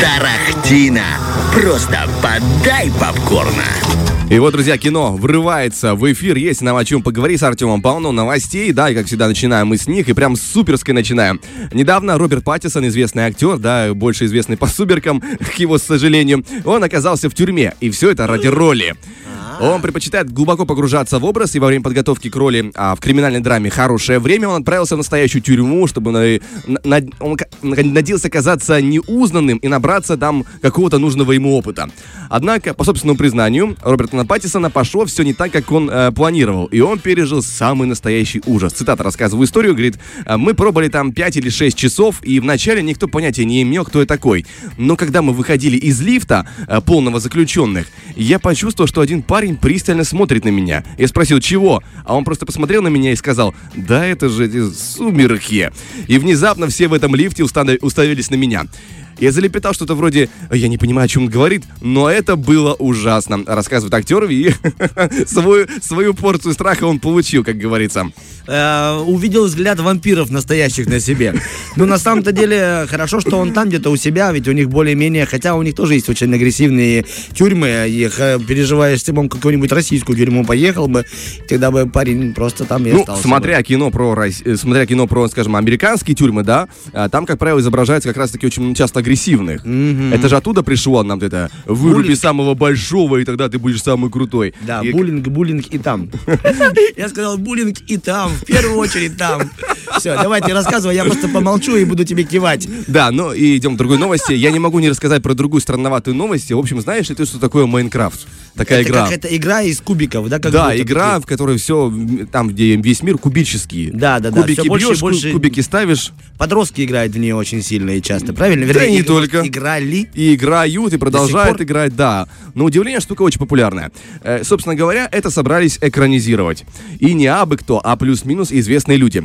Тарахтина. Просто подай попкорна. И вот, друзья, кино врывается в эфир. Есть нам о чем поговорить с Артемом. Полно новостей, да, и как всегда начинаем мы с них, и прям с суперской начинаем. Недавно Роберт Паттисон, известный актер, да, больше известный по суберкам, к его сожалению, он оказался в тюрьме, и все это ради роли. Он предпочитает глубоко погружаться в образ, и во время подготовки к роли а, в криминальной драме «Хорошее время» он отправился в настоящую тюрьму, чтобы на, на, он надеялся казаться неузнанным и набраться там какого-то нужного ему опыта. Однако, по собственному признанию, Роберта Паттисона пошло все не так, как он э, планировал, и он пережил самый настоящий ужас. Цитата рассказываю историю, говорит, мы пробовали там 5 или 6 часов, и вначале никто понятия не имел, кто я такой. Но когда мы выходили из лифта, э, полного заключенных, я почувствовал, что один парень парень пристально смотрит на меня. Я спросил, чего? А он просто посмотрел на меня и сказал, да это же сумерки. И внезапно все в этом лифте уставились на меня. Я залепетал что-то вроде «Я не понимаю, о чем он говорит», но это было ужасно. Рассказывает актер, и свою, свою порцию страха он получил, как говорится. Э, увидел взгляд вампиров настоящих на себе. Но на самом-то деле хорошо, что он там где-то у себя, ведь у них более-менее, хотя у них тоже есть очень агрессивные тюрьмы, их э, переживаешь, ты бы какую-нибудь российскую тюрьму поехал бы, тогда бы парень просто там и ну, остался. Смотря бы. кино про, э, смотря кино про, скажем, американские тюрьмы, да, там, как правило, изображается как раз-таки очень часто агрессивных. Mm-hmm. Это же оттуда пришло нам это выруби буллинг. самого большого, и тогда ты будешь самый крутой. Да, и... буллинг, буллинг и там. Я сказал буллинг и там, в первую очередь там. Все, давайте рассказывай, я просто помолчу и буду тебе кивать. Да, ну и идем к другой новости. Я не могу не рассказать про другую странноватую новость. В общем, знаешь ли ты, что такое Майнкрафт? Такая это игра. Как это игра из кубиков, да? Как да, игра, такие. в которой все, там, где весь мир кубический. Да, да, да. Кубики бьешь, больше... кубики ставишь. Подростки играют в нее очень сильно и часто, правильно? Вернее, да и не только. Играли. И играют, и продолжают играть, да. Но удивление, штука очень популярная. Э, собственно говоря, это собрались экранизировать. И не абы кто, а плюс-минус известные люди.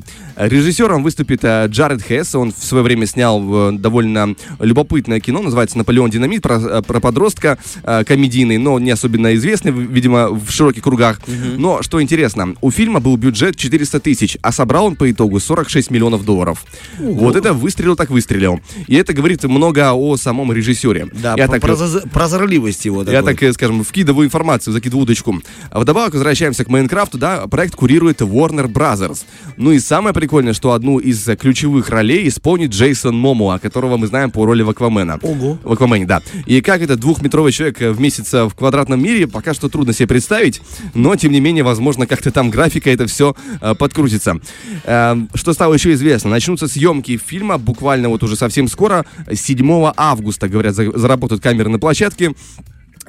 Режиссером выступит э, Джаред Хесс. Он в свое время снял э, довольно любопытное кино, называется «Наполеон Динамит», про, э, про подростка комедийный, но не особенно известный, видимо, в широких кругах. Mm-hmm. Но, что интересно, у фильма был бюджет 400 тысяч, а собрал он по итогу 46 миллионов долларов. Ого. Вот это выстрелил так выстрелил. И это говорит много о самом режиссере. Да, я про, так, прозорливость его. Я такой. так, скажем, вкидываю информацию, закидываю удочку. А вдобавок, возвращаемся к Майнкрафту, да, проект курирует Warner Brothers. Ну и самое прикольное, что одну из ключевых ролей исполнит Джейсон Момуа, которого мы знаем по роли в Аквамена. Ого. В Аквамене, да. И как это двухметровый человек в месяц в квадратном мире, пока что трудно себе представить, но тем не менее, возможно, как-то там графика это все э, подкрутится. Э, что стало еще известно, начнутся съемки фильма буквально вот уже совсем скоро, 7 августа, говорят, заработают камеры на площадке.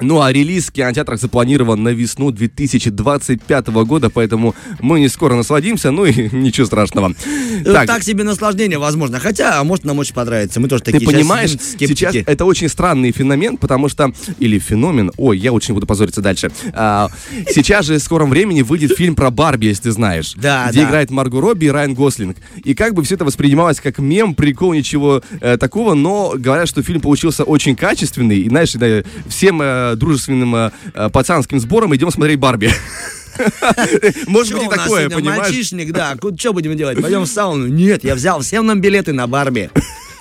Ну а релиз в кинотеатрах запланирован на весну 2025 года, поэтому мы не скоро насладимся, ну и ничего страшного. Ну, так, так себе наслаждение, возможно. Хотя, а может, нам очень понравится. Мы тоже такие Ты понимаешь, сейчас это очень странный феномен, потому что... Или феномен... Ой, я очень буду позориться дальше. А, сейчас же в скором времени выйдет фильм про Барби, если ты знаешь. Да, Где да. играет Марго Робби и Райан Гослинг. И как бы все это воспринималось как мем, прикол, ничего э, такого, но говорят, что фильм получился очень качественный. И, знаешь, да, всем... Э, дружественным э, э, пацанским сбором идем смотреть Барби. Может быть и такое, понимаешь? Мальчишник, да. Что будем делать? Пойдем в сауну? Нет, я взял всем нам билеты на Барби.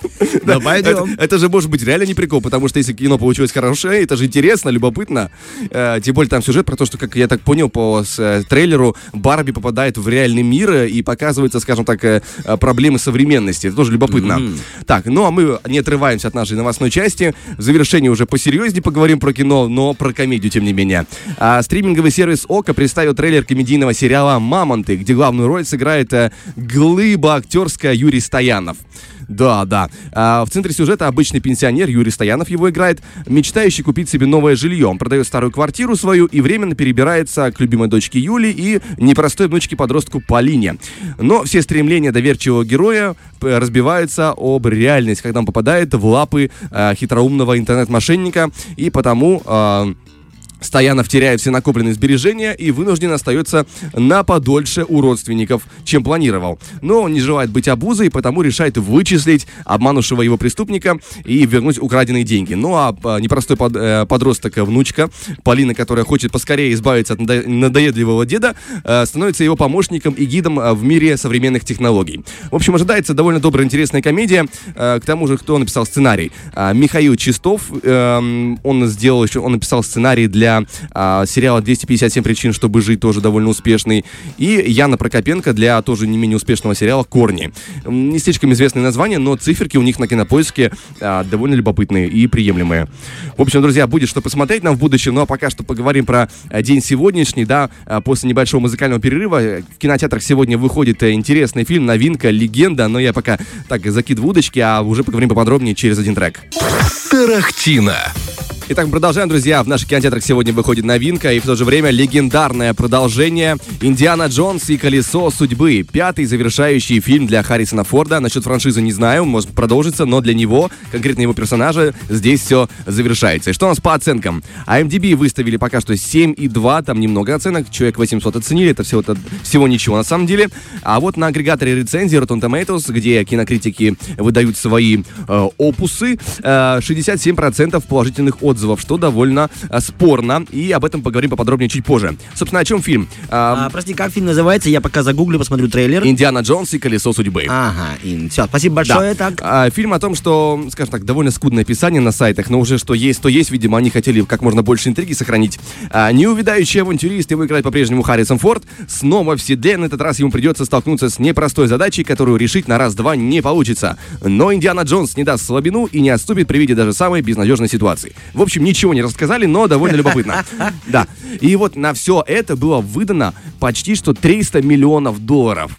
Да, пойдем. Это, это же может быть реально не прикол, потому что если кино получилось хорошее, это же интересно, любопытно. Э, тем более там сюжет про то, что, как я так понял по с, э, трейлеру, Барби попадает в реальный мир э, и показывается, скажем так, э, проблемы современности. Это тоже любопытно. Mm-hmm. Так, ну а мы не отрываемся от нашей новостной части. В завершении уже посерьезнее поговорим про кино, но про комедию, тем не менее. А, стриминговый сервис ОКО представил трейлер комедийного сериала «Мамонты», где главную роль сыграет глыба актерская Юрий Стоянов. Да, да. А, в центре сюжета обычный пенсионер, Юрий Стоянов его играет, мечтающий купить себе новое жилье. Он продает старую квартиру свою и временно перебирается к любимой дочке Юли и непростой внучке-подростку Полине. Но все стремления доверчивого героя э, разбиваются об реальность, когда он попадает в лапы э, хитроумного интернет-мошенника, и потому... Э, Стоянов теряет все накопленные сбережения и вынужден остается на подольше у родственников, чем планировал. Но он не желает быть обузой, потому решает вычислить обманувшего его преступника и вернуть украденные деньги. Ну а а, непростой э, подросток, внучка Полина, которая хочет поскорее избавиться от надо- надоедливого деда, э, становится его помощником и гидом э, в мире современных технологий. В общем, ожидается довольно добрая, интересная комедия. К тому же, кто написал сценарий? Михаил Чистов. эм, Он сделал еще, он написал сценарий для а, сериала «257 причин, чтобы жить», тоже довольно успешный. И Яна Прокопенко для тоже не менее успешного сериала «Корни». Не слишком известные названия, но циферки у них на кинопоиске а, довольно любопытные и приемлемые. В общем, друзья, будет что посмотреть нам в будущем. Ну а пока что поговорим про а, день сегодняшний. Да, а, после небольшого музыкального перерыва э, в кинотеатрах сегодня выходит э, интересный фильм, новинка, легенда. Но я пока так закидываю удочки, а уже поговорим поподробнее через один трек. Тарахтина. Итак, продолжаем, друзья. В наших кинотеатрах сегодня выходит новинка и в то же время легендарное продолжение «Индиана Джонс и колесо судьбы». Пятый завершающий фильм для Харрисона Форда. Насчет франшизы не знаю, может продолжится, но для него, конкретно его персонажа, здесь все завершается. И что у нас по оценкам? IMDb выставили пока что 7,2, там немного оценок, человек 800 оценили, это всего, всего ничего на самом деле. А вот на агрегаторе рецензий Rotten Tomatoes, где кинокритики выдают свои э, опусы, э, 67% положительных отзывов, что довольно э, спорно, и об этом поговорим поподробнее чуть позже. Собственно, о чем фильм? А, А, прости, как фильм называется? Я пока загуглю, посмотрю трейлер. Индиана Джонс и колесо судьбы. Ага, все, спасибо большое. Да. Так, А, фильм о том, что, скажем так, довольно скудное описание на сайтах, но уже что есть, то есть, видимо, они хотели как можно больше интриги сохранить. А, неувидающий авантюрист, его играет по-прежнему Харрисон Форд, снова в седле, на этот раз ему придется столкнуться с непростой задачей, которую решить на раз-два не получится. Но Индиана Джонс не даст слабину и не отступит при виде даже самой безнадежной ситуации. В общем, ничего не рассказали, но довольно любопытно. Да. И вот на все это было выдано почти что 300 миллионов долларов.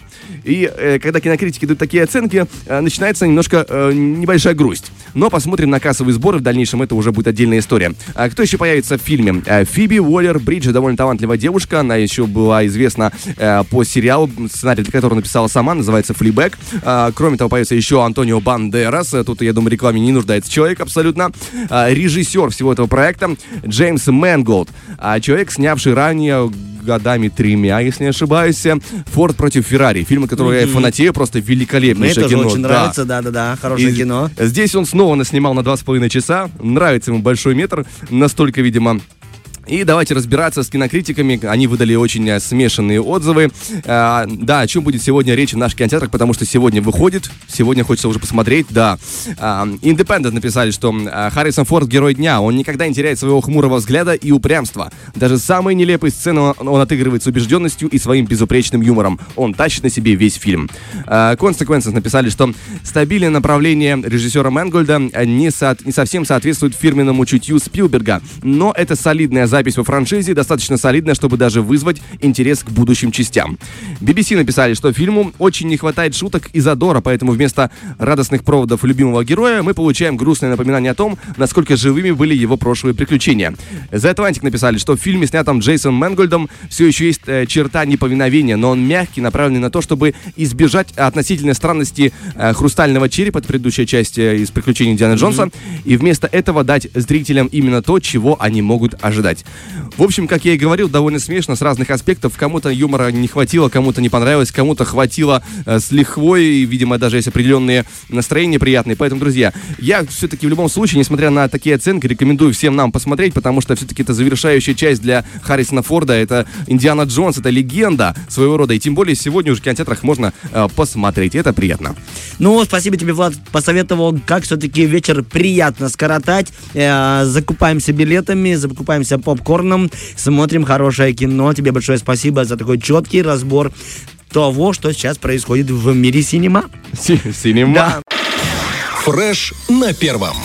И э, когда кинокритики дают такие оценки, э, начинается немножко э, небольшая грусть. Но посмотрим на кассовые сборы, в дальнейшем это уже будет отдельная история. А кто еще появится в фильме? Э, Фиби Уоллер Бриджи, довольно талантливая девушка. Она еще была известна э, по сериалу, сценарий для которого написала сама, называется «Fleabag». Э, кроме того, появится еще Антонио Бандерас. Тут, я думаю, рекламе не нуждается человек абсолютно. Э, режиссер всего этого проекта Джеймс Мэнголд. А человек, снявший ранее годами тремя, если не ошибаюсь, «Форд против Феррари». Фильм, который я фанатею, просто мне великолепнейшее тоже кино. очень да. нравится, да-да-да, хорошее И кино. Здесь он снова наснимал на два с половиной часа. Нравится ему большой метр. Настолько, видимо, и давайте разбираться с кинокритиками. Они выдали очень э, смешанные отзывы. А, да, о чем будет сегодня речь в наших кинотеатрах, потому что сегодня выходит, сегодня хочется уже посмотреть, да. А, Independent написали, что Харрисон Форд герой дня. Он никогда не теряет своего хмурого взгляда и упрямства. Даже самые нелепые сцены он, отыгрывает с убежденностью и своим безупречным юмором. Он тащит на себе весь фильм. Consequences написали, что стабильное направление режиссера Мэнгольда не, со- не совсем соответствует фирменному чутью Спилберга, но это солидная запись во франшизе, достаточно солидная, чтобы даже вызвать интерес к будущим частям. BBC написали, что фильму очень не хватает шуток и задора, поэтому вместо радостных проводов любимого героя мы получаем грустное напоминание о том, насколько живыми были его прошлые приключения. The Atlantic написали, что в фильме, снятом Джейсоном Мэнгольдом, все еще есть э, черта неповиновения, но он мягкий, направленный на то, чтобы избежать относительной странности э, хрустального черепа, это предыдущая часть э, из приключений Дианы Джонса, и вместо этого дать зрителям именно то, чего они могут ожидать. В общем, как я и говорил, довольно смешно с разных аспектов. Кому-то юмора не хватило, кому-то не понравилось, кому-то хватило э, с лихвой, и, видимо, даже есть определенные настроения приятные. Поэтому, друзья, я все-таки в любом случае, несмотря на такие оценки, рекомендую всем нам посмотреть, потому что все-таки это завершающая часть для Харрисона Форда, это Индиана Джонс, это легенда своего рода, и тем более сегодня уже в кинотеатрах можно э, посмотреть, это приятно. Ну, спасибо тебе, Влад, посоветовал, как все-таки вечер приятно скоротать. Э, закупаемся билетами, закупаемся попкорном, смотрим хорошее кино. Тебе большое спасибо за такой четкий разбор того, что сейчас происходит в мире синема. Синема. Да. Фреш на первом.